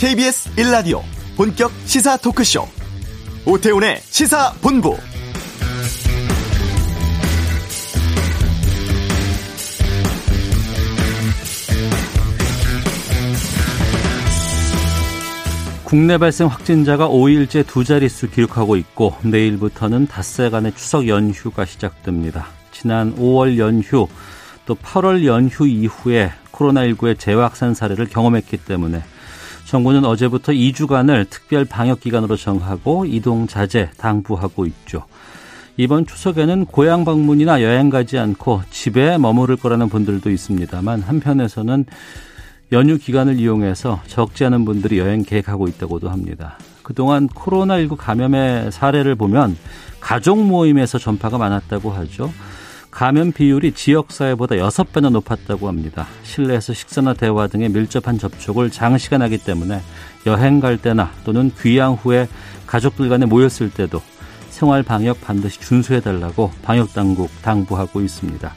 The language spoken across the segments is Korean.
KBS 1라디오 본격 시사 토크쇼 오태훈의 시사본부 국내 발생 확진자가 5일째 두 자릿수 기록하고 있고 내일부터는 닷새간의 추석 연휴가 시작됩니다. 지난 5월 연휴 또 8월 연휴 이후에 코로나19의 재확산 사례를 경험했기 때문에 정부는 어제부터 2주간을 특별 방역 기간으로 정하고 이동 자제 당부하고 있죠. 이번 추석에는 고향 방문이나 여행 가지 않고 집에 머무를 거라는 분들도 있습니다만 한편에서는 연휴 기간을 이용해서 적지 않은 분들이 여행 계획하고 있다고도 합니다. 그동안 코로나19 감염의 사례를 보면 가족 모임에서 전파가 많았다고 하죠. 감염 비율이 지역사회보다 6배나 높았다고 합니다. 실내에서 식사나 대화 등의 밀접한 접촉을 장시간 하기 때문에 여행 갈 때나 또는 귀향 후에 가족들 간에 모였을 때도 생활 방역 반드시 준수해달라고 방역당국 당부하고 있습니다.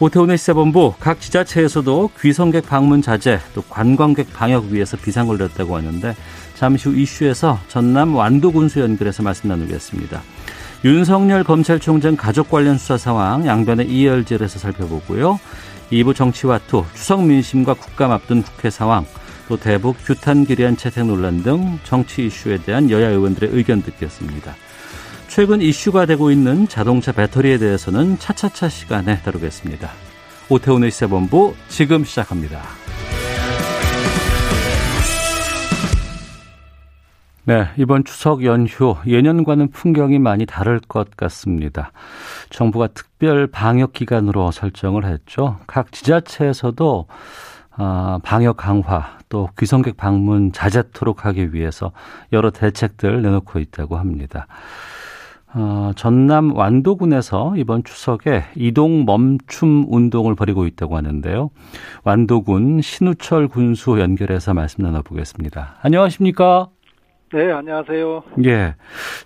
오태훈의 시사본부 각 지자체에서도 귀성객 방문 자제 또 관광객 방역 위해서 비상 걸렸다고 하는데 잠시 후 이슈에서 전남 완도군수 연결해서 말씀 나누겠습니다. 윤석열 검찰총장 가족 관련 수사 상황 양변의 이열질에서 살펴보고요. 2부 정치와투 추석 민심과 국감 앞둔 국회 상황 또 대북 규탄 기리한 채택 논란 등 정치 이슈에 대한 여야 의원들의 의견 듣겠습니다. 최근 이슈가 되고 있는 자동차 배터리에 대해서는 차차차 시간에 다루겠습니다. 오태훈의 시사본부 지금 시작합니다. 네, 이번 추석 연휴 예년과는 풍경이 많이 다를 것 같습니다. 정부가 특별 방역 기간으로 설정을 했죠. 각 지자체에서도 아, 방역 강화 또 귀성객 방문 자제토록 하기 위해서 여러 대책들 내놓고 있다고 합니다. 어, 전남 완도군에서 이번 추석에 이동 멈춤 운동을 벌이고 있다고 하는데요. 완도군 신우철 군수 연결해서 말씀 나눠보겠습니다. 안녕하십니까? 네, 안녕하세요. 예.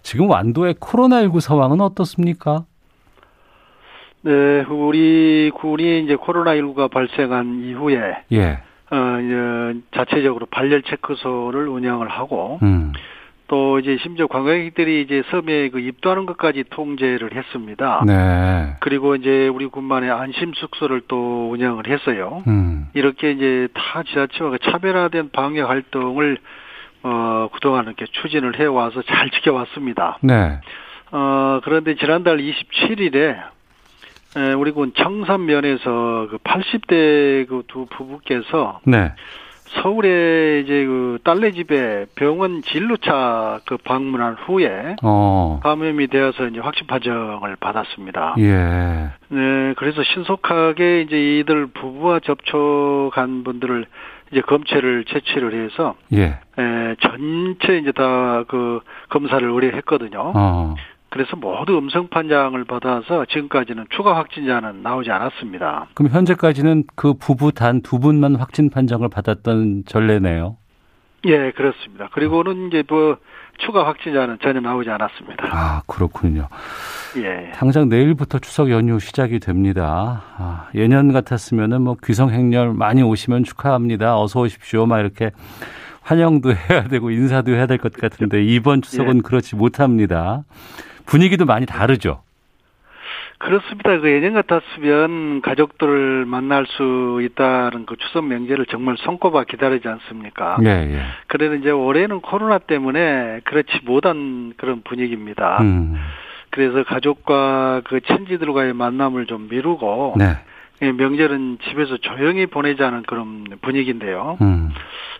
지금 완도의 코로나19 상황은 어떻습니까? 네, 우리 군이 이제 코로나19가 발생한 이후에 예. 어, 이제 자체적으로 발열 체크소를 운영을 하고 음. 또 이제 심지어 관광객들이 이제 섬에 그 입도하는 것까지 통제를 했습니다. 네. 그리고 이제 우리 군만의 안심 숙소를 또 운영을 했어요. 음. 이렇게 이제 타 지자체와 그 차별화된 방역 활동을 어 그동안 이렇게 추진을 해 와서 잘 지켜왔습니다. 네. 어 그런데 지난달 27일에 우리 군 청산면에서 그 80대 그 두 부부께서 네. 서울에 이제 그 딸내 집에 병원 진료차 그 방문한 후에 어. 감염이 되어서 이제 확진 판정을 받았습니다. 예. 네, 그래서 신속하게 이제 이들 부부와 접촉한 분들을 이제 검체를 채취를 해서 예. 에, 전체 이제 다 그 검사를 의뢰했거든요. 어. 그래서 모두 음성 판정을 받아서 지금까지는 추가 확진자는 나오지 않았습니다. 그럼 현재까지는 그 부부 단 두 분만 확진 판정을 받았던 전례네요. 예, 그렇습니다. 그리고는 이제 뭐 추가 확진자는 전혀 나오지 않았습니다. 아, 그렇군요. 예. 당장 내일부터 추석 연휴 시작이 됩니다. 아, 예년 같았으면은 뭐 귀성 행렬 많이 오시면 축하합니다. 어서 오십시오. 막 이렇게 환영도 해야 되고 인사도 해야 될 것 같은데 이번 추석은 예. 그렇지 못합니다. 분위기도 많이 다르죠. 그렇습니다. 그 예년 같았으면 가족들을 만날 수 있다는 그 추석 명제를 정말 손꼽아 기다리지 않습니까? 예, 예. 그래도 이제 올해는 코로나 때문에 그렇지 못한 그런 분위기입니다. 음. 그래서 가족과 그 친지들과의 만남을 좀 미루고 네. 예, 명절은 집에서 조용히 보내자는 그런 분위기인데요. 음.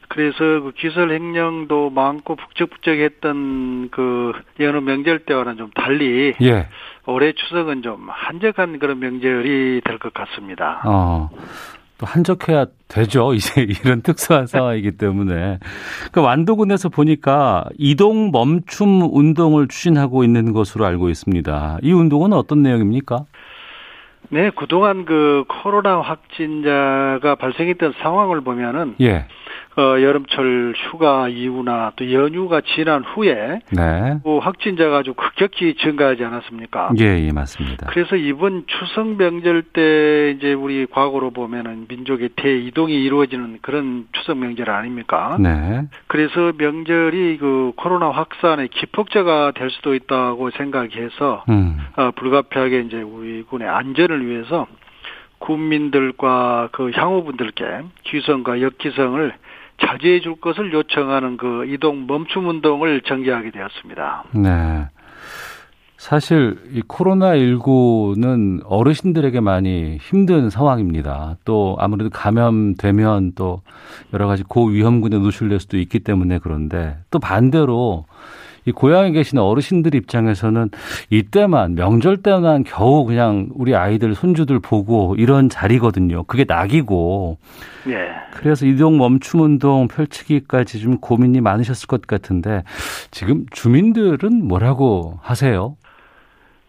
그래서 그 기설 행령도 많고 북적북적했던 그 여느 명절 때와는 좀 달리 예. 올해 추석은 좀 한적한 그런 명절이 될 것 같습니다. 어. 또 한적해야 되죠. 이제 이런 특수한 상황이기 때문에. 그 완도군에서 보니까 이동 멈춤 운동을 추진하고 있는 것으로 알고 있습니다. 이 운동은 어떤 내용입니까? 네, 그동안 그 코로나 확진자가 발생했던 상황을 보면은 예. 어, 여름철 휴가 이후나 또 연휴가 지난 후에 네. 또 확진자가 아주 급격히 증가하지 않았습니까? 예, 예, 맞습니다. 그래서 이번 추석 명절 때 이제 우리 과거로 보면은 민족의 대이동이 이루어지는 그런 추석 명절 아닙니까? 네. 그래서 명절이 그 코로나 확산의 기폭제가 될 수도 있다고 생각해서 음. 어, 불가피하게 이제 우리 군의 안전을 위해서 국민들과 그 향후분들께 기성과 역기성을 자제해 줄 것을 요청하는 그 이동 멈춤 운동을 전개하게 되었습니다. 네. 사실 이 코로나19는 어르신들에게 많이 힘든 상황입니다. 또 아무래도 감염되면 또 여러 가지 고위험군에 노출될 수도 있기 때문에 그런데 또 반대로 이 고향에 계신 어르신들 입장에서는 이때만 명절 때만 겨우 그냥 우리 아이들 손주들 보고 이런 자리거든요. 그게 낙이고. 예. 그래서 이동 멈춤 운동 펼치기까지 좀 고민이 많으셨을 것 같은데 지금 주민들은 뭐라고 하세요?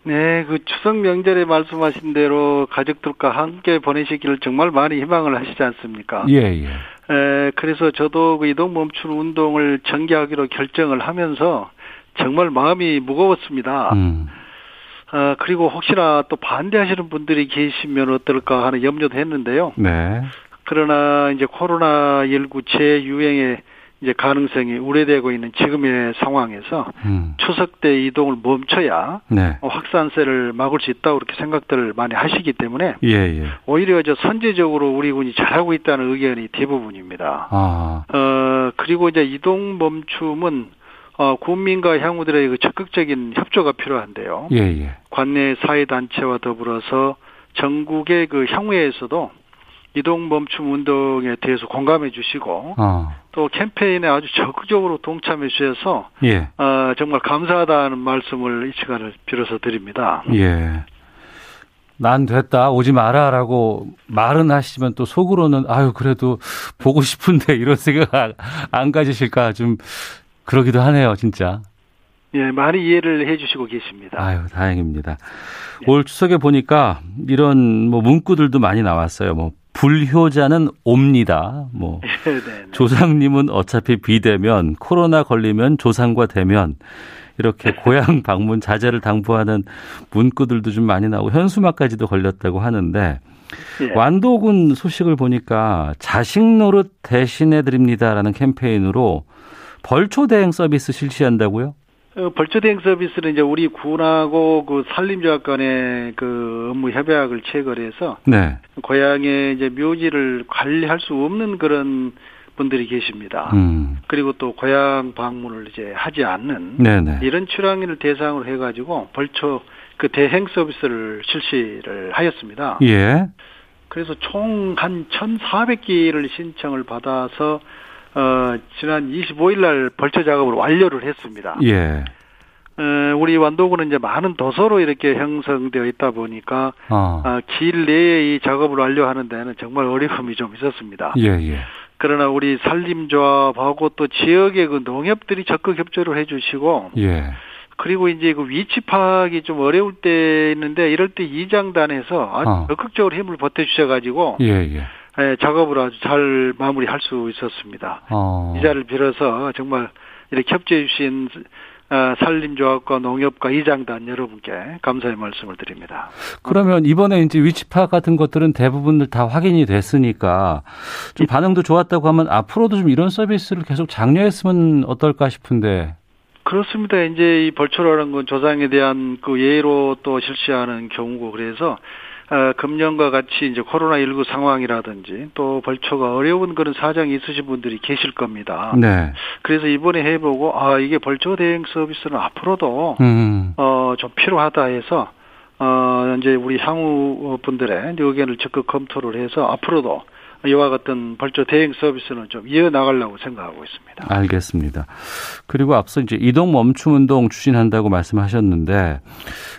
네, 그 추석 명절에 말씀하신 대로 가족들과 함께 보내시기를 정말 많이 희망을 하시지 않습니까? 예, 예. 에, 그래서 저도 그 이동 멈춤 운동을 전개하기로 결정을 하면서 정말 마음이 무거웠습니다. 음. 어, 그리고 혹시나 또 반대하시는 분들이 계시면 어떨까 하는 염려도 했는데요. 네. 그러나 이제 코로나19 재유행의 이제 가능성이 우려되고 있는 지금의 상황에서 음. 추석 때 이동을 멈춰야 네. 확산세를 막을 수 있다고 그렇게 생각들을 많이 하시기 때문에 예, 예. 오히려 저 선제적으로 우리 군이 잘하고 있다는 의견이 대부분입니다. 아. 어 그리고 이제 이동 멈춤은 어, 국민과 향후들의 그 적극적인 협조가 필요한데요. 예, 예. 관내 사회단체와 더불어서 전국의 그 향후에서도 이동 멈춤 운동에 대해서 공감해 주시고 어. 또 캠페인에 아주 적극적으로 동참해 주셔서 예. 어, 정말 감사하다는 말씀을 이 시간을 빌어서 드립니다. 예. 난 됐다 오지 마라라고 말은 하시면 또 속으로는 아유 그래도 보고 싶은데 이런 생각 안 가지실까 좀 그러기도 하네요, 진짜. 예, 많이 이해를 해주시고 계십니다. 아유, 다행입니다. 네. 올 추석에 보니까 이런 뭐 문구들도 많이 나왔어요. 뭐 불효자는 옵니다. 뭐 네, 네, 네. 조상님은 어차피 비대면, 코로나 걸리면 조상과 대면 이렇게 고향 방문 자제를 당부하는 문구들도 좀 많이 나오고 현수막까지도 걸렸다고 하는데 예. 완도군 소식을 보니까 자식 노릇 대신해 드립니다라는 캠페인으로 벌초 대행 서비스 실시한다고요? 어, 벌초 대행 서비스는 이제 우리 군하고 그 산림조합 간의 그 업무 협약을 체결해서 네. 고향의 이제 묘지를 관리할 수 없는 그런 분들이 계십니다. 음. 그리고 또 고향 방문을 이제 하지 않는 네네. 이런 출항인을 대상으로 해가지고 벌초 그 대행 서비스를 실시를 하였습니다. 예. 그래서 총 한 1,400개를 신청을 받아서 어, 지난 25일 날 벌초 작업을 완료를 했습니다. 예. 어, 우리 완도군은 이제 많은 도서로 이렇게 형성되어 있다 보니까 어. 어, 길 내에 이 작업을 완료하는 데는 정말 어려움이 좀 있었습니다. 예, 예. 그러나 우리 산림조합하고 또 지역의 그 농협들이 적극 협조를 해주시고 예. 그리고 이제 그 위치 파악이 좀 어려울 때 있는데 이럴 때 이장단에서 아주 어. 적극적으로 힘을 보태주셔가지고 예, 예. 예, 작업을 아주 잘 마무리할 수 있었습니다. 어. 이 자리를 빌어서 정말 이렇게 협조해 주신 어, 산림조합과 농협과 이장단 여러분께 감사의 말씀을 드립니다. 그러면 이번에 이제 위치 파악 같은 것들은 대부분 다 확인이 됐으니까 좀 반응도 좋았다고 하면 앞으로도 좀 이런 서비스를 계속 장려했으면 어떨까 싶은데. 그렇습니다. 이제 이 벌초라는 건 조상에 대한 그 예로 또 실시하는 경우고 그래서 어, 금년과 같이 이제 코로나19 상황이라든지 또 벌초가 어려운 그런 사정이 있으신 분들이 계실 겁니다. 네. 그래서 이번에 해보고 아 이게 벌초 대행 서비스는 앞으로도 음. 어좀 필요하다 해서 어 이제 우리 향후 분들의 의견을 적극 검토를 해서 앞으로도 이와 같은 벌초 대행 서비스는 좀 이어 나가려고 생각하고 있습니다. 알겠습니다. 그리고 앞서 이제 이동 멈춤 운동 추진한다고 말씀하셨는데,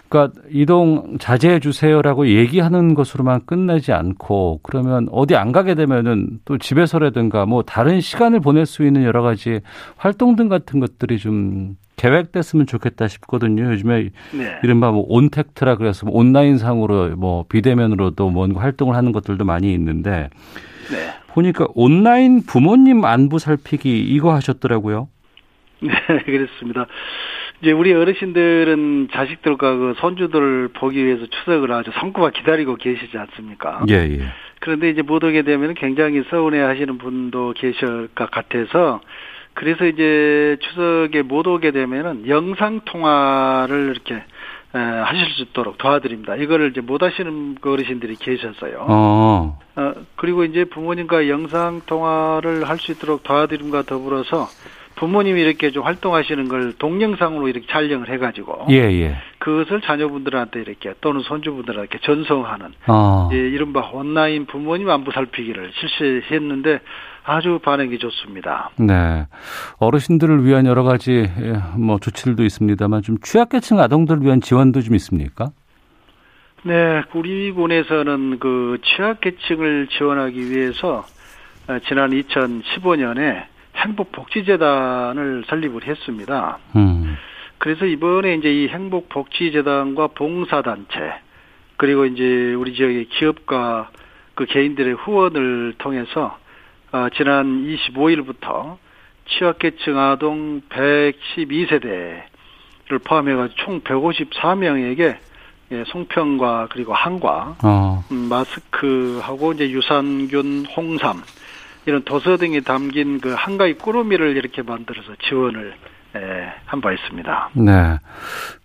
그러니까 이동 자제해 주세요라고 얘기하는 것으로만 끝나지 않고 그러면 어디 안 가게 되면은 또 집에서라든가 뭐 다른 시간을 보낼 수 있는 여러 가지 활동 등 같은 것들이 좀 계획됐으면 좋겠다 싶거든요. 요즘에 네. 이른바 뭐 온택트라 그래서 뭐 온라인 상으로 뭐 비대면으로도 뭔가 활동을 하는 것들도 많이 있는데 네. 보니까 온라인 부모님 안부 살피기 이거 하셨더라고요. 네, 그렇습니다. 이제 우리 어르신들은 자식들과 그 손주들 보기 위해서 추석을 아주 손꼽아 기다리고 계시지 않습니까? 예, 예. 그런데 이제 못 오게 되면 굉장히 서운해 하시는 분도 계실 것 같아서 그래서 이제 추석에 못 오게 되면은 영상 통화를 이렇게 에, 하실 수 있도록 도와드립니다. 이거를 이제 못 하시는 그 어르신들이 계셨어요. 어. 어 그리고 이제 부모님과 영상 통화를 할 수 있도록 도와드림과 더불어서 부모님이 이렇게 좀 활동하시는 걸 동영상으로 이렇게 촬영을 해가지고 예, 예. 그것을 자녀분들한테 이렇게 또는 손주분들한테 전송하는 어. 예, 이른바 온라인 부모님 안부 살피기를 실시했는데 아주 반응이 좋습니다. 네. 어르신들을 위한 여러 가지 예, 뭐 조치들도 있습니다만 좀 취약계층 아동들을 위한 지원도 좀 있습니까? 네, 우리 군에서는 그 취약계층을 지원하기 위해서 어, 지난 2015년에 행복복지재단을 설립을 했습니다. 음. 그래서 이번에 이제 이 행복복지재단과 봉사단체 그리고 이제 우리 지역의 기업과 그 개인들의 후원을 통해서 어, 지난 25일부터 취약계층 아동 112세대를 포함해가지고 총 154명에게 예, 송편과 그리고 한과, 어. 음, 마스크하고 이제 유산균, 홍삼 이런 도서 등이 담긴 그 한가위 꾸러미를 이렇게 만들어서 지원을 예, 한 바 있습니다. 네.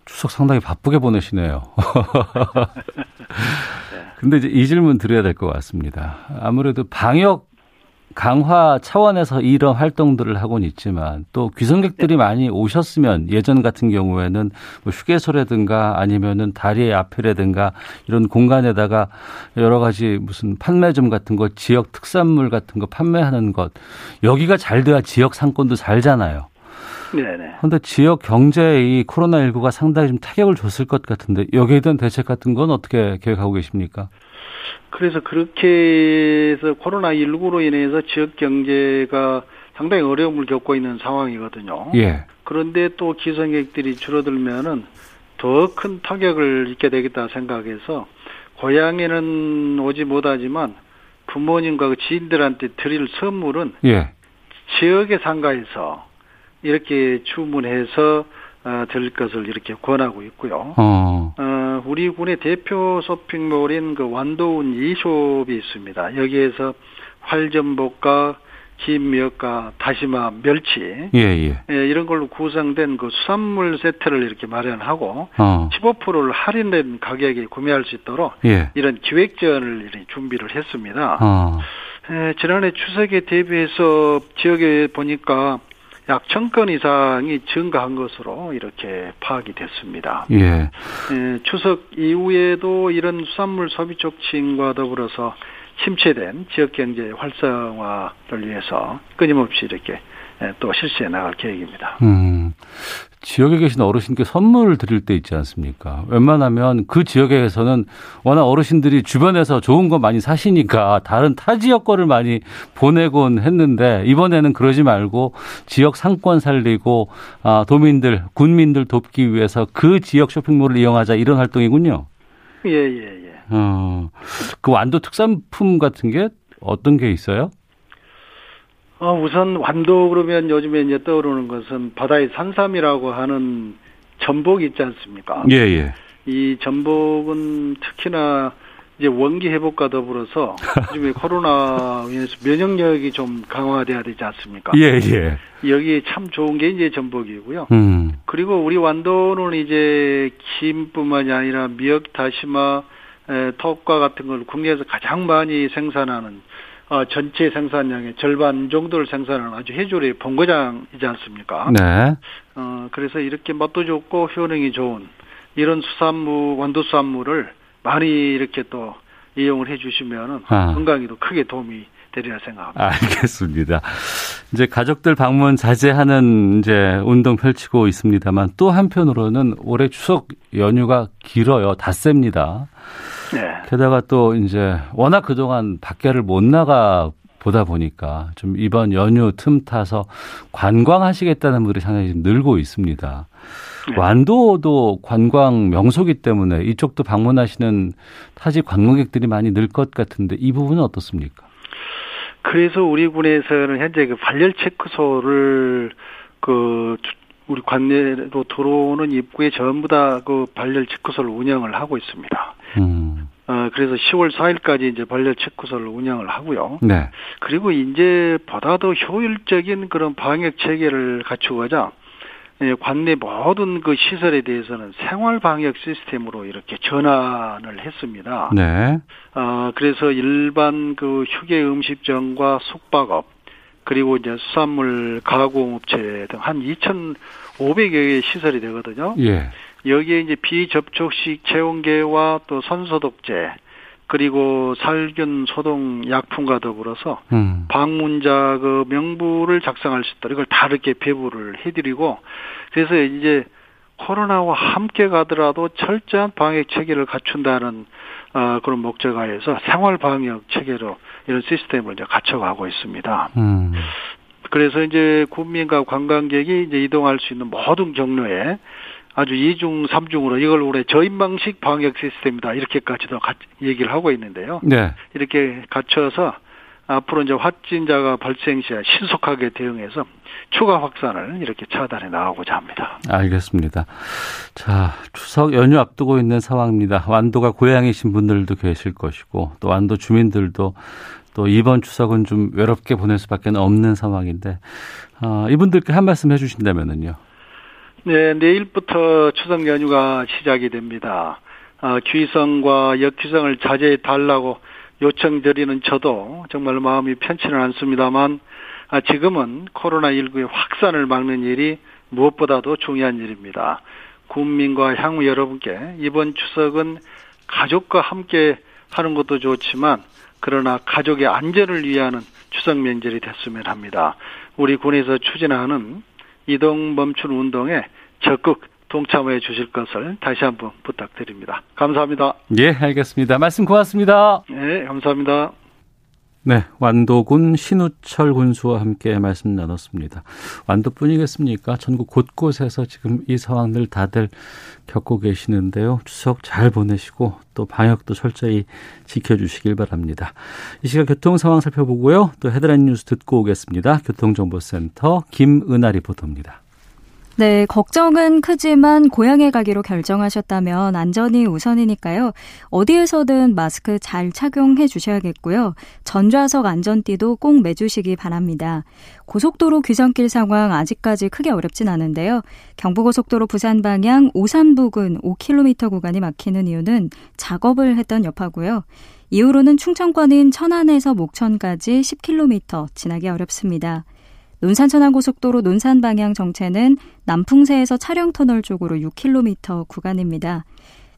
추석 상당히 바쁘게 보내시네요. 네. 근데 이제 이 질문 드려야 될 것 같습니다. 아무래도 방역 강화 차원에서 이런 활동들을 하고는 있지만 또 귀성객들이 많이 오셨으면 예전 같은 경우에는 뭐 휴게소라든가 아니면은 다리 앞이라든가 이런 공간에다가 여러 가지 무슨 판매점 같은 거 지역 특산물 같은 거 판매하는 것 여기가 잘 돼야 지역 상권도 살잖아요. 네네. 그런데 지역 경제에 이 코로나19가 상당히 좀 타격을 줬을 것 같은데 여기에 대한 대책 같은 건 어떻게 계획하고 계십니까? 그래서 그렇게 해서 코로나19로 인해서 지역 경제가 상당히 어려움을 겪고 있는 상황이거든요. 예. 그런데 또 기성객들이 줄어들면은 더 큰 타격을 입게 되겠다 생각해서 고향에는 오지 못하지만 부모님과 그 지인들한테 드릴 선물은 예. 지역의 상가에서 이렇게 주문해서 어, 될 것을 이렇게 권하고 있고요. 어. 어. 우리 군의 대표 쇼핑몰인 그 완도운 이숍이 있습니다. 여기에서 활전복과 김미역과 다시마, 멸치, 예, 예. 예, 이런 걸로 구성된 그 수산물 세트를 이렇게 마련하고 어. 15%를 할인된 가격에 구매할 수 있도록 예. 이런 기획 지원을 준비를 했습니다. 어. 예, 지난해 추석에 대비해서 지역에 보니까 약 천 건 이상이 증가한 것으로 이렇게 파악이 됐습니다. 예. 예. 추석 이후에도 이런 수산물 소비 촉진과 더불어서 침체된 지역 경제 활성화를 위해서 끊임없이 이렇게 예, 또 실시해 나갈 계획입니다. 음, 지역에 계신 어르신께 선물을 드릴 때 있지 않습니까? 웬만하면 그 지역에서는 워낙 어르신들이 주변에서 좋은 거 많이 사시니까 다른 타 지역 거를 많이 보내곤 했는데 이번에는 그러지 말고 지역 상권 살리고 아, 도민들, 군민들 돕기 위해서 그 지역 쇼핑몰을 이용하자 이런 활동이군요. 예, 예, 예. 어, 그 완도 특산품 같은 게 어떤 게 있어요? 어, 우선 완도 그러면 요즘에 이제 떠오르는 것은 바다의 산삼이라고 하는 전복 있지 않습니까? 예, 예. 이 전복은 특히나 이제 원기 회복과 더불어서 요즘에 코로나 인해서 면역력이 좀 강화돼야 되지 않습니까? 예, 예. 여기에 참 좋은 게 이제 전복이고요. 음. 그리고 우리 완도는 이제 김뿐만이 아니라 미역, 다시마, 에, 톡과 같은 걸 국내에서 가장 많이 생산하는 어, 전체 생산량의 절반 정도를 생산하는 아주 해조리 본거장이지 않습니까? 네. 어, 그래서 이렇게 맛도 좋고 효능이 좋은 이런 수산물, 완도수산물을 많이 이렇게 또 이용을 해 주시면 아. 건강에도 크게 도움이 되리라 생각합니다. 알겠습니다. 이제 가족들 방문 자제하는 이제 운동 펼치고 있습니다만 또 한편으로는 올해 추석 연휴가 길어요. 닷새입니다. 네. 게다가 또 이제 워낙 그동안 밖에를 못 나가 보다 보니까 좀 이번 연휴 틈 타서 관광하시겠다는 분들이 상당히 좀 늘고 있습니다. 네. 완도도 관광 명소기 때문에 이쪽도 방문하시는 타지 관광객들이 많이 늘 것 같은데 이 부분은 어떻습니까? 그래서 우리 군에서는 현재 그 발열 체크소를 그 우리 관내로 들어오는 입구에 전부 다 그 발열 체크소를 운영을 하고 있습니다. 음. 어, 그래서 10월 4일까지 이제 발열 체크소를 운영을 하고요. 네. 그리고 이제 보다 더 효율적인 그런 방역 체계를 갖추고자 예, 관내 모든 그 시설에 대해서는 생활 방역 시스템으로 이렇게 전환을 했습니다. 네. 어, 그래서 일반 그 휴게 음식점과 숙박업 그리고 이제 수산물 가공업체 등 한 2,500여 개의 시설이 되거든요. 예. 여기에 이제 비접촉식 체온계와 또 손소독제 그리고 살균 소독 약품과 더불어서 음. 방문자 그 명부를 작성할 수 있도록 이걸 다르게 배부를 해드리고 그래서 이제 코로나와 함께 가더라도 철저한 방역 체계를 갖춘다는 어, 그런 목적하에서 생활 방역 체계로 이런 시스템을 이제 갖춰가고 있습니다. 음. 그래서 이제 국민과 관광객이 이제 이동할 수 있는 모든 경로에 아주 이중삼중으로 이걸 올해 저인방식 방역 시스템이다 이렇게까지도 얘기를 하고 있는데요. 네. 이렇게 갖춰서 앞으로 이제 확진자가 발생 시에 신속하게 대응해서 추가 확산을 이렇게 차단해 나가고자 합니다. 알겠습니다. 자, 추석 연휴 앞두고 있는 상황입니다. 완도가 고향이신 분들도 계실 것이고 또 완도 주민들도 또 이번 추석은 좀 외롭게 보낼 수밖에 없는 상황인데 어, 이분들께 한 말씀 해주신다면은요. 네, 내일부터 추석 연휴가 시작이 됩니다. 어, 귀성과 역귀성을 자제해 달라고 요청드리는 저도 정말 마음이 편치는 않습니다만 아, 지금은 코로나19의 확산을 막는 일이 무엇보다도 중요한 일입니다. 국민과 향후 여러분께 이번 추석은 가족과 함께 하는 것도 좋지만 그러나 가족의 안전을 위하는 추석 명절이 됐으면 합니다. 우리 군에서 추진하는 이동 멈춘 운동에 적극 동참해 주실 것을 다시 한번 부탁드립니다. 감사합니다. 예, 알겠습니다. 말씀 고맙습니다. 네, 감사합니다. 네, 완도군 신우철 군수와 함께 말씀 나눴습니다. 완도뿐이겠습니까? 전국 곳곳에서 지금 이 상황들 다들 겪고 계시는데요. 추석 잘 보내시고 또 방역도 철저히 지켜주시길 바랍니다. 이 시각 교통 상황 살펴보고요. 또 헤드라인 뉴스 듣고 오겠습니다. 교통정보센터 김은아 리포터입니다. 네, 걱정은 크지만 고향에 가기로 결정하셨다면 안전이 우선이니까요. 어디에서든 마스크 잘 착용해 주셔야겠고요. 전좌석 안전띠도 꼭 매주시기 바랍니다. 고속도로 귀성길 상황 아직까지 크게 어렵진 않은데요. 경부고속도로 부산 방향 오산 부근 5km 구간이 막히는 이유는 작업을 했던 여파고요. 이후로는 충청권인 천안에서 목천까지 10km 지나기 어렵습니다. 논산 천안고속도로 논산 방향 정체는 남풍세에서 차량터널 쪽으로 6km 구간입니다.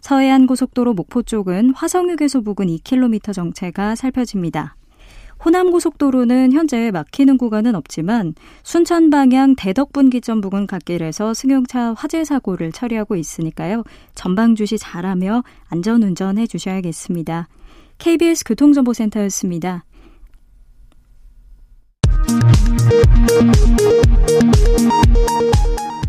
서해안 고속도로 목포 쪽은 화성휴게소 부근 2km 정체가 살펴집니다. 호남 고속도로는 현재 막히는 구간은 없지만 순천 방향 대덕 분기점 부근 갓길에서 승용차 화재 사고를 처리하고 있으니까요. 전방 주시 잘하며 안전 운전해 주셔야겠습니다. KBS 교통정보센터였습니다.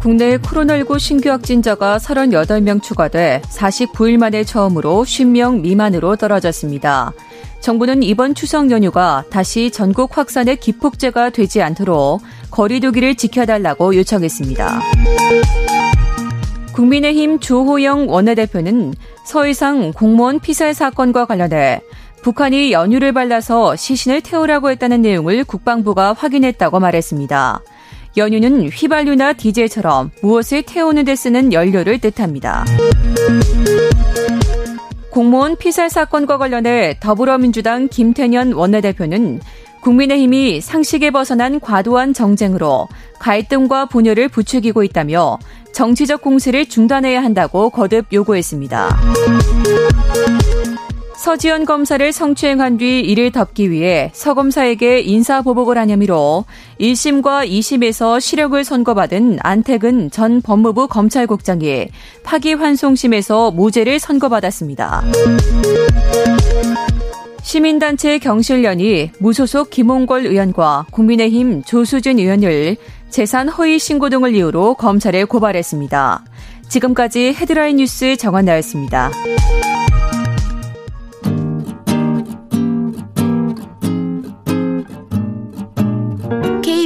국내 코로나19 신규 확진자가 38명 추가돼 49일 만에 처음으로 50명 미만으로 떨어졌습니다. 정부는 이번 추석 연휴가 다시 전국 확산의 기폭제가 되지 않도록 거리두기를 지켜달라고 요청했습니다. 국민의힘 주호영 원내대표는 서해상 공무원 피살 사건과 관련해 북한이 연유를 발라서 시신을 태우라고 했다는 내용을 국방부가 확인했다고 말했습니다. 연유는 휘발유나 디젤처럼 무엇을 태우는 데 쓰는 연료를 뜻합니다. 공무원 피살 사건과 관련해 더불어민주당 김태년 원내대표는 국민의힘이 상식에 벗어난 과도한 정쟁으로 갈등과 분열을 부추기고 있다며 정치적 공세를 중단해야 한다고 거듭 요구했습니다. 서지현 검사를 성추행한 뒤 이를 덮기 위해 서 검사에게 인사보복을 한 혐의로 1심과 2심에서 실형을 선고받은 안태근 전 법무부 검찰국장이 파기환송심에서 무죄를 선고받았습니다. 시민단체 경실련이 무소속 김홍걸 의원과 국민의힘 조수진 의원을 재산 허위 신고 등을 이유로 검찰에 고발했습니다. 지금까지 헤드라인 뉴스 정원 나였습니다.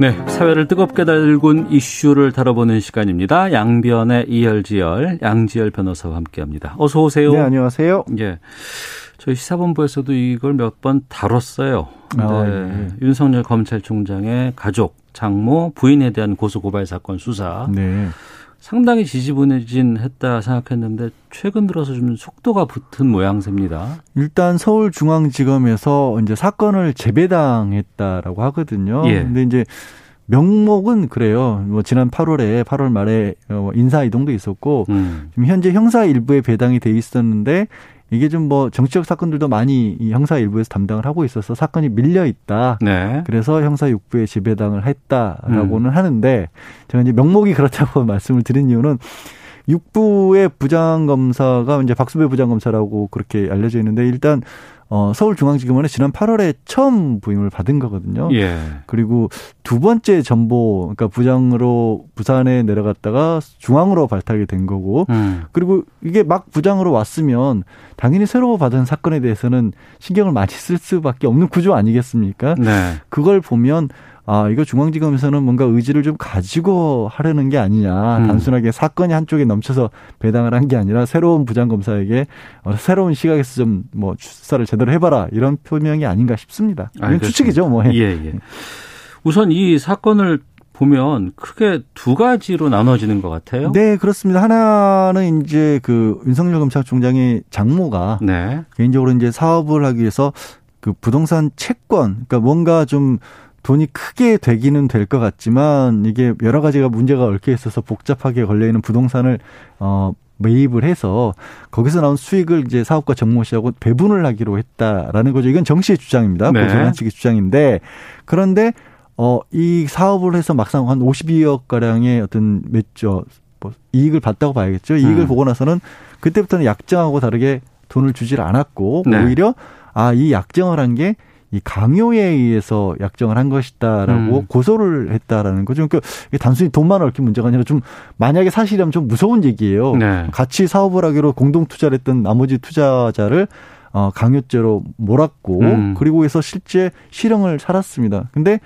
네, 사회를 뜨겁게 달군 이슈를 다뤄보는 시간입니다. 양변의 이열지열, 양지열 변호사와 함께합니다. 어서 오세요. 네, 안녕하세요. 예, 저희 시사본부에서도 이걸 몇 번 다뤘어요. 아, 네. 윤석열 검찰총장의 가족, 장모, 부인에 대한 고소 고발 사건 수사. 네. 상당히 지지부진했다 생각했는데 최근 들어서 좀 속도가 붙은 모양새입니다. 일단 서울중앙지검에서 이제 사건을 재배당했다라고 하거든요. 예. 근데 이제 명목은 그래요. 뭐 지난 8월에 8월 말에 어, 인사 이동도 있었고 음. 지금 현재 형사 일부에 배당이 돼 있었는데 이게 좀 뭐 정치적 사건들도 많이 이 형사 일부에서 담당을 하고 있어서 사건이 밀려 있다. 네. 그래서 형사 육부에 지배당을 했다라고는 음. 하는데 제가 이제 명목이 그렇다고 말씀을 드린 이유는 육부의 부장검사가 이제 박수배 부장검사라고 그렇게 알려져 있는데 일단 어, 서울중앙지검은 지난 8월에 처음 부임을 받은 거거든요. 예. 그리고 두 번째 전보, 그러니까 부장으로 부산에 내려갔다가 중앙으로 발탁이 된 거고, 음. 그리고 이게 막 부장으로 왔으면 당연히 새로 받은 사건에 대해서는 신경을 많이 쓸 수밖에 없는 구조 아니겠습니까? 네. 그걸 보면 아, 이거 중앙지검에서는 뭔가 의지를 좀 가지고 하려는 게 아니냐. 음. 단순하게 사건이 한쪽에 넘쳐서 배당을 한 게 아니라 새로운 부장검사에게 어, 새로운 시각에서 좀 뭐 수사를 제대로 해봐라. 이런 표명이 아닌가 싶습니다. 이건 추측이죠, 뭐. 예, 예. 우선 이 사건을 보면 크게 두 가지로 나눠지는 것 같아요. 네, 그렇습니다. 하나는 이제 그 윤석열 검찰총장의 장모가 네. 개인적으로 이제 사업을 하기 위해서 그 부동산 채권, 그러니까 뭔가 좀 돈이 크게 되기는 될 것 같지만 이게 여러 가지가 문제가 얽혀 있어서 복잡하게 걸려 있는 부동산을 어 매입을 해서 거기서 나온 수익을 이제 사업가 정모 씨하고 배분을 하기로 했다라는 거죠. 이건 정 씨의 주장입니다. 네. 고재현 측의 주장인데 그런데 어 이 사업을 해서 막상 한 52억 가량의 어떤 몇조 뭐 이익을 봤다고 봐야겠죠. 이익을 음. 보고 나서는 그때부터는 약정하고 다르게 돈을 주질 않았고 네. 오히려 아 이 약정을 한 게 이 강요에 의해서 약정을 한 것이다라고 음. 고소를 했다라는 거죠. 그러니까 단순히 돈만 얽힌 문제가 아니라 좀 만약에 사실이라면 좀 무서운 얘기예요. 네. 같이 사업을 하기로 공동 투자를 했던 나머지 투자자를 어 강요죄로 몰았고 음. 그리고 해서 실제 실형을 살았습니다. 근데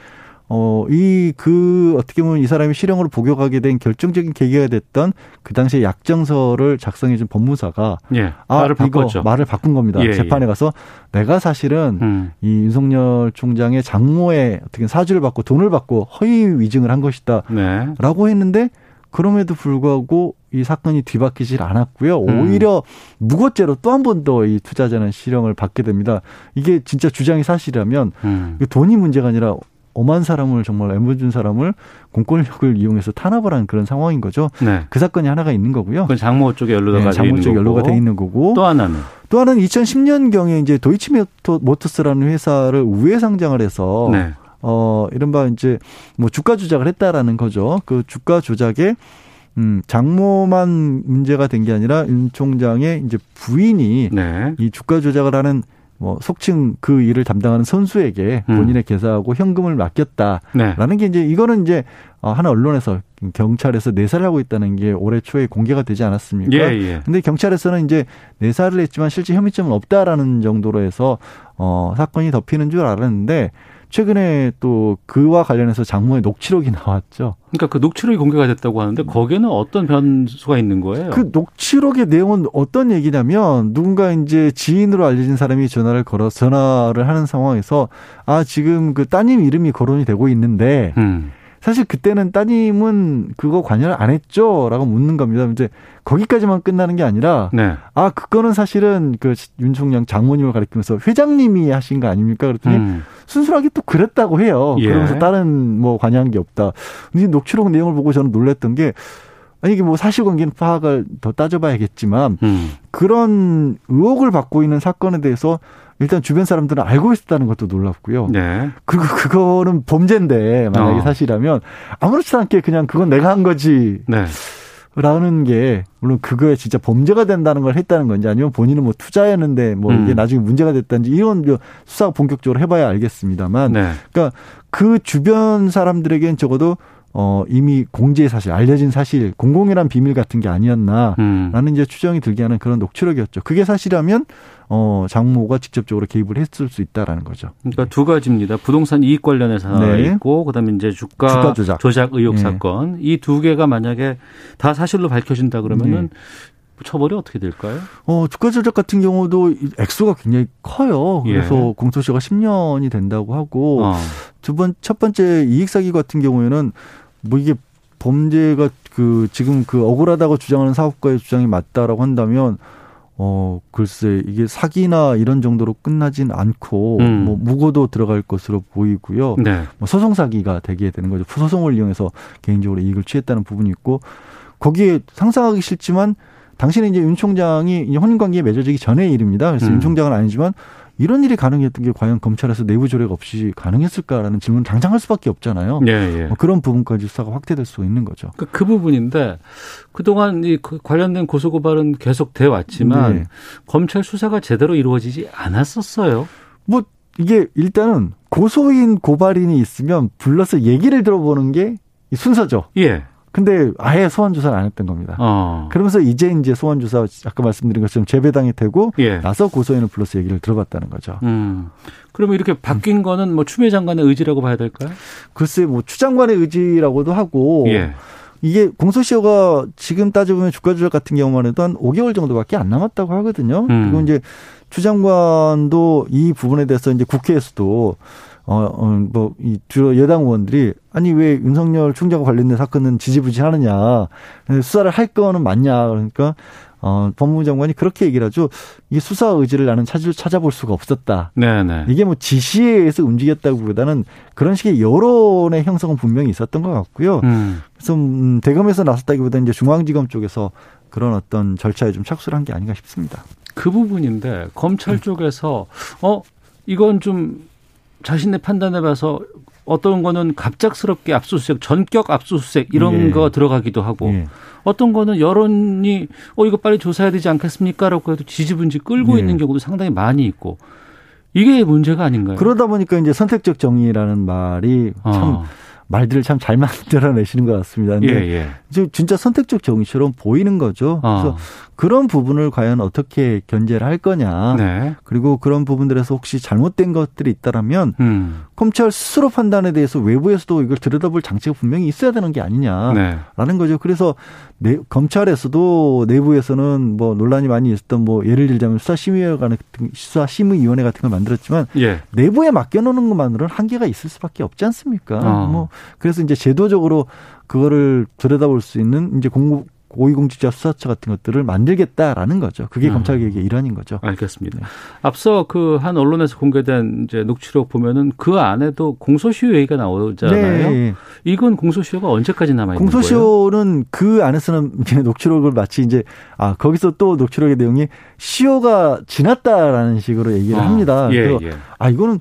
어, 이, 그, 어떻게 보면 이 사람이 실형으로 복역하게 된 결정적인 계기가 됐던 그 당시에 약정서를 작성해준 법무사가. 예, 아, 말을 바꿨죠. 말을 바꾼 겁니다. 예, 예. 재판에 예. 가서 내가 사실은 음. 이 윤석열 총장의 장모의 어떻게 사주를 받고 돈을 받고 허위 위증을 한 것이다. 네. 라고 했는데 그럼에도 불구하고 이 사건이 뒤바뀌질 않았고요. 음. 오히려 음. 무고죄로 또 한 번 더 이 투자자는 실형을 받게 됩니다. 이게 진짜 주장이 사실이라면 음. 돈이 문제가 아니라 엄한 사람을 정말 애물준 사람을 공권력을 이용해서 탄압을 한 그런 상황인 거죠. 네. 그 사건이 하나가 있는 거고요. 그 장모 쪽에 연루가 네, 장모 쪽에 연루가 돼 있는 거고. 또 하나는 또 하나는 2010년 경에 이제 도이치모터스라는 회사를 우회 상장을 해서 네. 어 이른바 이제 뭐 주가 조작을 했다라는 거죠. 그 주가 조작에 음, 장모만 문제가 된 게 아니라 윤 총장의 이제 부인이 네. 이 주가 조작을 하는 뭐 속칭 그 일을 담당하는 선수에게 음. 본인의 계좌하고 현금을 맡겼다라는 네. 게 이제 이거는 이제 어, 하나 언론에서 경찰에서 내사를 하고 있다는 게 올해 초에 공개가 되지 않았습니까? 예, 예. 근데 경찰에서는 이제 내사를 했지만 실제 혐의점은 없다라는 정도로 해서 어 사건이 덮이는 줄 알았는데 최근에 또 그와 관련해서 장모의 녹취록이 나왔죠. 그러니까 그 녹취록이 공개가 됐다고 하는데 거기에는 어떤 변수가 있는 거예요? 그 녹취록의 내용은 어떤 얘기냐면 누군가 이제 지인으로 알려진 사람이 전화를 걸어 전화를 하는 상황에서 아 지금 그 따님 이름이 거론이 되고 있는데 음. 사실 그때는 따님은 그거 관여를 안 했죠? 라고 묻는 겁니다. 이제 거기까지만 끝나는 게 아니라, 네. 아, 그거는 사실은 그 윤 총장 장모님을 가리키면서 회장님이 하신 거 아닙니까? 그랬더니 음. 순수하게 또 그랬다고 해요. 예. 그러면서 다른 뭐 관여한 게 없다. 근데 녹취록 내용을 보고 저는 놀랬던 게, 아니 이게 뭐 사실관계는 파악을 더 따져봐야겠지만 음. 그런 의혹을 받고 있는 사건에 대해서 일단 주변 사람들은 알고 있었다는 것도 놀랍고요. 네. 그리고 그거는 범죄인데 만약에 어. 사실이라면 아무렇지도 않게 그냥 그건 내가 한 거지. 네. 라는 게 물론 그거에 진짜 범죄가 된다는 걸 했다는 건지 아니면 본인은 뭐 투자했는데 뭐 이게 음. 나중에 문제가 됐다는지 이런 수사 본격적으로 해봐야 알겠습니다만 네. 그러니까 그 주변 사람들에겐 적어도 어, 이미 공제 사실, 알려진 사실, 공공이란 비밀 같은 게 아니었나라는 음. 이제 추정이 들게 하는 그런 녹취록이었죠. 그게 사실이라면 어, 장모가 직접적으로 개입을 했을 수 있다라는 거죠. 그러니까 두 가지입니다. 부동산 이익 관련해서 하나 네. 있고, 그다음에 이제 주가, 주가 조작. 조작. 의혹 네. 사건 이 두 개가 만약에 다 사실로 밝혀진다 그러면은 네. 처벌이 어떻게 될까요? 어, 주가 조작 같은 경우도 액수가 굉장히 커요. 예. 그래서 예. 공소시효가 10년이 된다고 하고 어. 두 번, 첫 번째 이익 사기 같은 경우에는 뭐 이게 범죄가 그 지금 그 억울하다고 주장하는 사업가의 주장이 맞다라고 한다면 어 글쎄 이게 사기나 이런 정도로 끝나진 않고 음. 뭐 무고도 들어갈 것으로 보이고요. 네. 뭐 소송 사기가 되게 되는 거죠. 소송을 이용해서 개인적으로 이익을 취했다는 부분이 있고 거기에 상상하기 싫지만 당신은 이제 윤 총장이 혼인 관계에 맺어지기 전의 일입니다. 그래서 음. 윤 총장은 아니지만 이런 일이 가능했던 게 과연 검찰에서 내부 조례 없이 가능했을까라는 질문 당장 할 수밖에 없잖아요. 예, 예. 뭐 그런 부분까지 수사가 확대될 수 있는 거죠. 그, 그 부분인데 그동안 이그 관련된 고소고발은 계속 돼 왔지만 네. 검찰 수사가 제대로 이루어지지 않았었어요. 뭐 이게 일단은 고소인 고발인이 있으면 불러서 얘기를 들어보는 게 순서죠. 예. 근데 아예 소환 조사를 안 했던 겁니다. 어. 그러면서 이제 이제 소환 조사 아까 말씀드린 것처럼 재배당이 되고 예. 나서 고소인을 불러서 얘기를 들어봤다는 거죠. 음. 그러면 이렇게 바뀐 음. 거는 뭐 추미애 장관의 의지라고 봐야 될까요? 글쎄 뭐 추 장관의 의지라고도 하고 예. 이게 공소시효가 지금 따져보면 주가 조작 같은 경우만 해도 한 5개월 정도밖에 안 남았다고 하거든요. 음. 그리고 이제 추 장관도 이 부분에 대해서 이제 국회에서도 어, 어, 뭐, 이 주로 여당 의원들이 아니 왜 윤석열 총장과 관련된 사건은 지지부진하느냐 수사를 할 거는 맞냐 그러니까 어, 법무부 장관이 그렇게 얘기를 하죠. 이게 수사 의지를 나는 찾을, 찾아볼 수가 없었다. 네네. 네. 이게 뭐 지시에 의해서 움직였다기보다는 그런 식의 여론의 형성은 분명히 있었던 것 같고요. 음. 그래서 음, 대검에서 나섰다기보다 이제 중앙지검 쪽에서 그런 어떤 절차에 좀 착수를 한 게 아닌가 싶습니다. 그 부분인데 검찰 쪽에서 어 이건 좀 자신의 판단에 봐서 어떤 거는 갑작스럽게 압수수색, 전격 압수수색 이런 예. 거 들어가기도 하고 예. 어떤 거는 여론이 어 이거 빨리 조사해야 되지 않겠습니까라고 해도 지지분지 끌고 예. 있는 경우도 상당히 많이 있고 이게 문제가 아닌가요? 그러다 보니까 이제 선택적 정의라는 말이 참 어. 말들을 참 잘 만들어내시는 것 같습니다. 근데 예, 예. 진짜 선택적 정의처럼 보이는 거죠. 어. 그래서 그런 부분을 과연 어떻게 견제를 할 거냐. 네. 그리고 그런 부분들에서 혹시 잘못된 것들이 있다라면 음. 검찰 스스로 판단에 대해서 외부에서도 이걸 들여다볼 장치가 분명히 있어야 되는 게 아니냐라는 네. 거죠. 그래서 내, 검찰에서도 내부에서는 뭐 논란이 많이 있었던 뭐 예를 들자면 수사심의위원회 같은 수사심의위원회 같은 걸 만들었지만 예. 내부에 맡겨놓는 것만으로는 한계가 있을 수밖에 없지 않습니까? 어. 뭐 그래서 이제 제도적으로 그거를 들여다볼 수 있는 이제 공무 고위공직자 수사처 같은 것들을 만들겠다라는 거죠. 그게 음. 검찰 개혁의 일환인 거죠. 알겠습니다. 네. 앞서 그 한 언론에서 공개된 이제 녹취록 보면은 그 안에도 공소시효 얘기가 나오잖아요. 네. 이건 공소시효가 언제까지 남아 있는 거예요? 공소시효는 그 안에서는 녹취록을 마치 이제 아 거기서 또 녹취록의 내용이 시효가 지났다라는 식으로 얘기를 아, 합니다. 예, 예. 아 이거는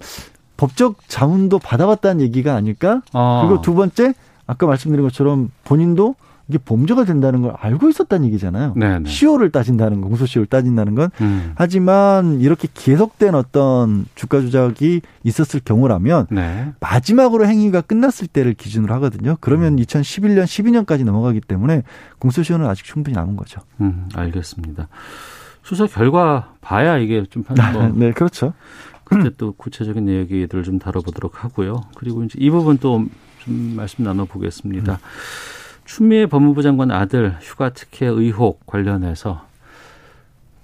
법적 자문도 받아봤다는 얘기가 아닐까? 아. 그리고 두 번째 아까 말씀드린 것처럼 본인도 이게 범죄가 된다는 걸 알고 있었다는 얘기잖아요. 네네. 시효를 따진다는 거, 공소시효를 따진다는 건. 음. 하지만 이렇게 계속된 어떤 주가 조작이 있었을 경우라면 네. 마지막으로 행위가 끝났을 때를 기준으로 하거든요. 그러면 음. 2011년, 12년까지 넘어가기 때문에 공소시효는 아직 충분히 남은 거죠. 음, 알겠습니다. 수사 결과 봐야 이게 좀 뭐. 네, 그렇죠. 그때 또 구체적인 얘기들을 좀 다뤄보도록 하고요. 그리고 이제 이 부분 또 좀 말씀 나눠보겠습니다. 음. 추미애 법무부 장관 아들 휴가 특혜 의혹 관련해서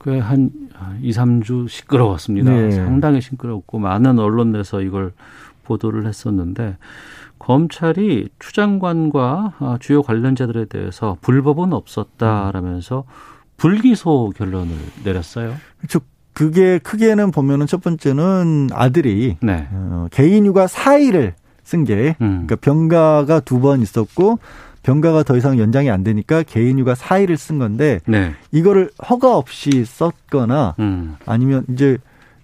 꽤한 2, 3주 시끄러웠습니다. 네. 상당히 시끄럽고 많은 언론 에서 이걸 보도를 했었는데 검찰이 추 장관과 아, 주요 관련자들에 대해서 불법은 없었다라면서 불기소 결론을 내렸어요. 그렇죠. 그게 크게는 보면은 첫 번째는 아들이 네. 어, 개인 휴가 4일을 쓴 게, 음. 그러니까 병가가 두 번 있었고 병가가 더 이상 연장이 안 되니까 개인휴가 4일을 쓴 건데 네. 이거를 허가 없이 썼거나 음. 아니면 이제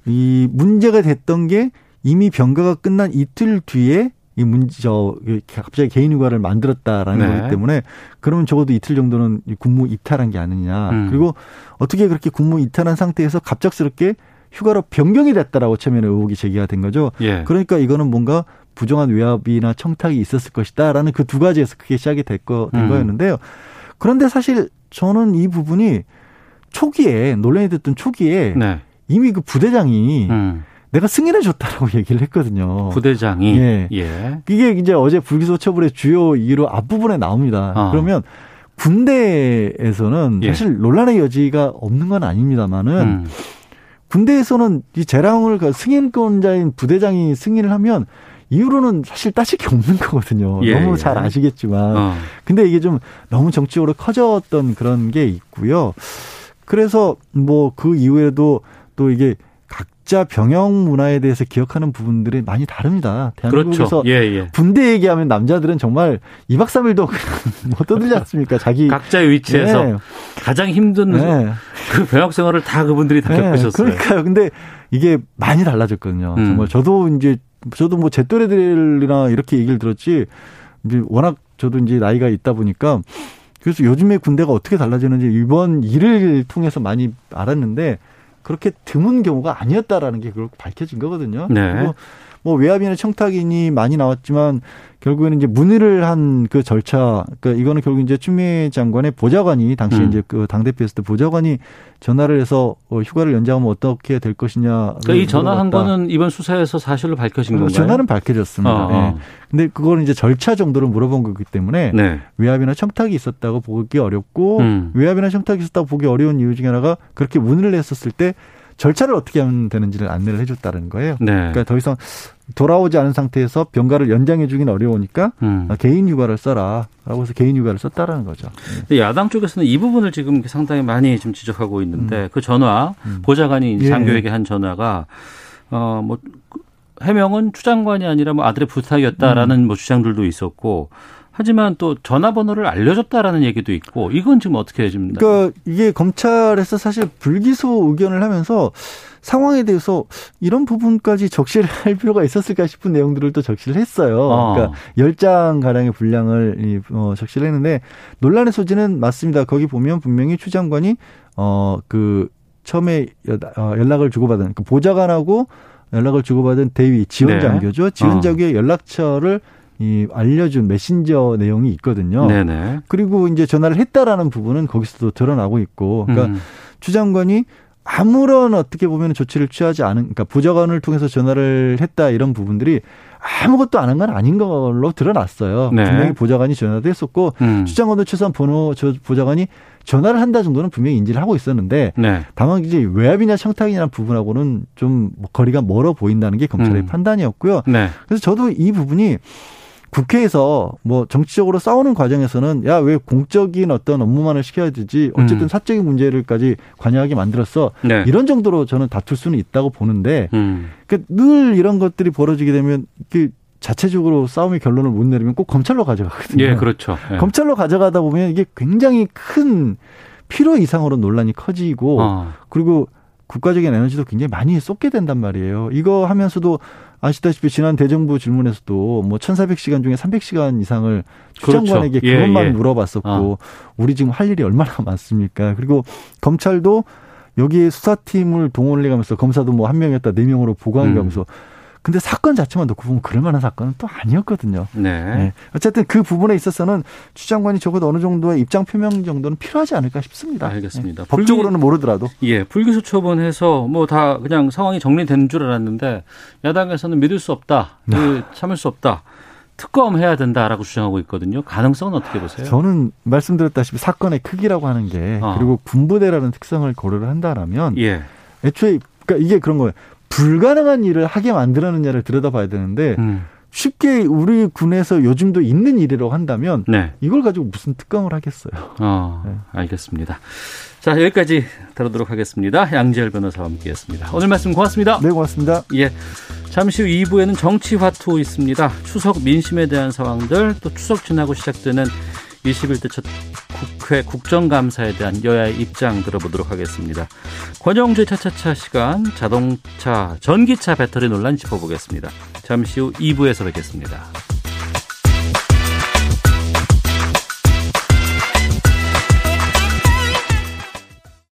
이 문제가 됐던 게 이미 병가가 끝난 이틀 뒤에 이 문제 저 갑자기 개인 휴가를 만들었다라는 네. 거기 때문에 그러면 적어도 이틀 정도는 군무 이탈한 게 아니냐. 음. 그리고 어떻게 그렇게 군무 이탈한 상태에서 갑작스럽게 휴가로 변경이 됐다라고 처음에는 의혹이 제기가 된 거죠. 예. 그러니까 이거는 뭔가 부정한 외압이나 청탁이 있었을 것이다라는 그 두 가지에서 크게 시작이 될 거, 된 음. 거였는데요. 그런데 사실 저는 이 부분이 초기에 논란이 됐던 초기에 네. 이미 그 부대장이 음. 내가 승인해 줬다라고 얘기를 했거든요. 부대장이 예. 예. 이게 이제 어제 불기소 처분의 주요 이유로 앞부분에 나옵니다. 어. 그러면 군대에서는 예. 사실 논란의 여지가 없는 건 아닙니다만은 음. 군대에서는 이 재량을 그 승인권자인 부대장이 승인을 하면 이후로는 사실 따질 게 없는 거거든요. 예, 너무 잘 아시겠지만. 어. 근데 이게 좀 너무 정치적으로 커졌던 그런 게 있고요. 그래서 뭐 그 이후에도 또 이게 각자 병영 문화에 대해서 기억하는 부분들이 많이 다릅니다. 대한민국에서 그렇죠. 예, 예. 군대 얘기하면 남자들은 정말 2박 3일도 못 떠들지 않습니까? 자기 각자의 위치에서 네. 가장 힘든 네. 그 병역 생활을 다 그분들이 다 네. 겪으셨어요. 그러니까요. 근데 이게 많이 달라졌거든요. 음. 정말 저도 이제 저도 뭐 제 또래들이나 이렇게 얘기를 들었지 이제 워낙 저도 이제 나이가 있다 보니까 그래서 요즘에 군대가 어떻게 달라지는지 이번 일을 통해서 많이 알았는데 그렇게 드문 경우가 아니었다라는 게 그렇게 밝혀진 거거든요. 네. 그리고 뭐 외압이나 청탁인이 많이 나왔지만 결국에는 이제 문의를 한 그 절차, 그러니까 이거는 결국 이제 추미애 장관의 보좌관이 당시 음. 이제 그 당 대표였을 때 보좌관이 전화를 해서 어, 휴가를 연장하면 어떻게 될 것이냐. 그러니까 이 전화한 거는 이번 수사에서 사실로 밝혀진 건가요? 전화는 밝혀졌습니다. 어, 어. 네. 근데 그거는 이제 절차 정도로 물어본 거기 때문에 네. 외압이나 청탁이 있었다고 보기 어렵고 음. 외압이나 청탁이 있었다고 보기 어려운 이유 중에 하나가 그렇게 문의를 했었을 때 절차를 어떻게 하면 되는지를 안내를 해줬다는 거예요. 네. 그러니까 더 이상 돌아오지 않은 상태에서 병가를 연장해 주기는 어려우니까 음. 개인 휴가를 써라라고 해서 개인 휴가를 썼다라는 거죠. 네. 야당 쪽에서는 이 부분을 지금 상당히 많이 좀 지적하고 있는데 음. 그 전화 음. 보좌관이 예. 장교에게 한 전화가 어뭐 해명은 추 장관이 아니라 뭐 아들의 부탁이었다라는 음. 뭐 주장들도 있었고 하지만 또 전화번호를 알려줬다라는 얘기도 있고 이건 지금 어떻게 해집니까? 그러니까 이게 검찰에서 사실 불기소 의견을 하면서 상황에 대해서 이런 부분까지 적시를 할 필요가 있었을까 싶은 내용들을 또 적시를 했어요. 어. 그러니까 열 장 가량의 분량을 어, 적시를 했는데 논란의 소지는 맞습니다. 거기 보면 분명히 추 장관이 어그 처음에 어, 연락을 주고받은 그 보좌관하고 연락을 주고받은 대위 지원 장교죠. 네. 지원 장교의 어. 연락처를 이 알려준 메신저 내용이 있거든요. 네네. 그리고 이제 전화를 했다라는 부분은 거기서도 드러나고 있고, 그러니까 음. 추 장관이 아무런 어떻게 보면 조치를 취하지 않은, 그러니까 부자관을 통해서 전화를 했다 이런 부분들이 아무것도 안 한 건 아닌 걸로 드러났어요. 네. 분명히 보좌관이 전화도 했었고 음. 추 장관도 최소한 번호 저 보좌관이 전화를 한다 정도는 분명히 인지를 하고 있었는데 네. 다만 이제 외압이냐 청탁이냐는 부분하고는 좀 거리가 멀어 보인다는 게 검찰의 음. 판단이었고요. 네. 그래서 저도 이 부분이 국회에서 뭐 정치적으로 싸우는 과정에서는 야 왜 공적인 어떤 업무만을 시켜야 되지 어쨌든 음. 사적인 문제를까지 관여하게 만들었어 네. 이런 정도로 저는 다툴 수는 있다고 보는데 음. 그늘 이런 것들이 벌어지게 되면 그 자체적으로 싸움의 결론을 못 내리면 꼭 검찰로 가져가거든요. 예, 그렇죠. 예. 검찰로 가져가다 보면 이게 굉장히 큰 필요 이상으로 논란이 커지고 어. 그리고 국가적인 에너지도 굉장히 많이 쏟게 된단 말이에요. 이거 하면서도 아시다시피 지난 대정부 질문에서도 뭐 1,400시간 중에 300시간 이상을 추장관에게 그렇죠. 예, 그것만 예. 물어봤었고 어. 우리 지금 할 일이 얼마나 많습니까? 그리고 검찰도 여기에 수사팀을 동원을 해가면서 검사도 뭐 한 명이었다 네 명으로 보강해가면서 음. 근데 사건 자체만 놓고 보면 그럴 만한 사건은 또 아니었거든요. 네. 네. 어쨌든 그 부분에 있어서는 추 장관이 적어도 어느 정도의 입장 표명 정도는 필요하지 않을까 싶습니다. 알겠습니다. 네. 법적으로는 모르더라도. 예, 불기소 처분해서 뭐 다 그냥 상황이 정리되는 줄 알았는데 야당에서는 믿을 수 없다, 네. 참을 수 없다. 특검 해야 된다라고 주장하고 있거든요. 가능성은 어떻게 보세요? 저는 말씀드렸다시피 사건의 크기라고 하는 게 어. 그리고 군부대라는 특성을 고려를 한다라면 예. 애초에 그러니까 이게 그런 거예요. 불가능한 일을 하게 만들었느냐를 들여다봐야 되는데 음. 쉽게 우리 군에서 요즘도 있는 일이라고 한다면 네. 이걸 가지고 무슨 특검을 하겠어요. 어, 네. 알겠습니다. 자 여기까지 다루도록 하겠습니다. 양지열 변호사와 함께했습니다. 오늘 말씀 고맙습니다. 네 고맙습니다. 예, 잠시 후 2부에는 정치화투 있습니다. 추석 민심에 대한 상황들 또 추석 지나고 시작되는 21대 첫 국회 국정감사에 대한 여야의 입장 들어보도록 하겠습니다. 권영주의 차차차 시간 자동차 전기차 배터리 논란 짚어보겠습니다. 잠시 후 2부에서 뵙겠습니다.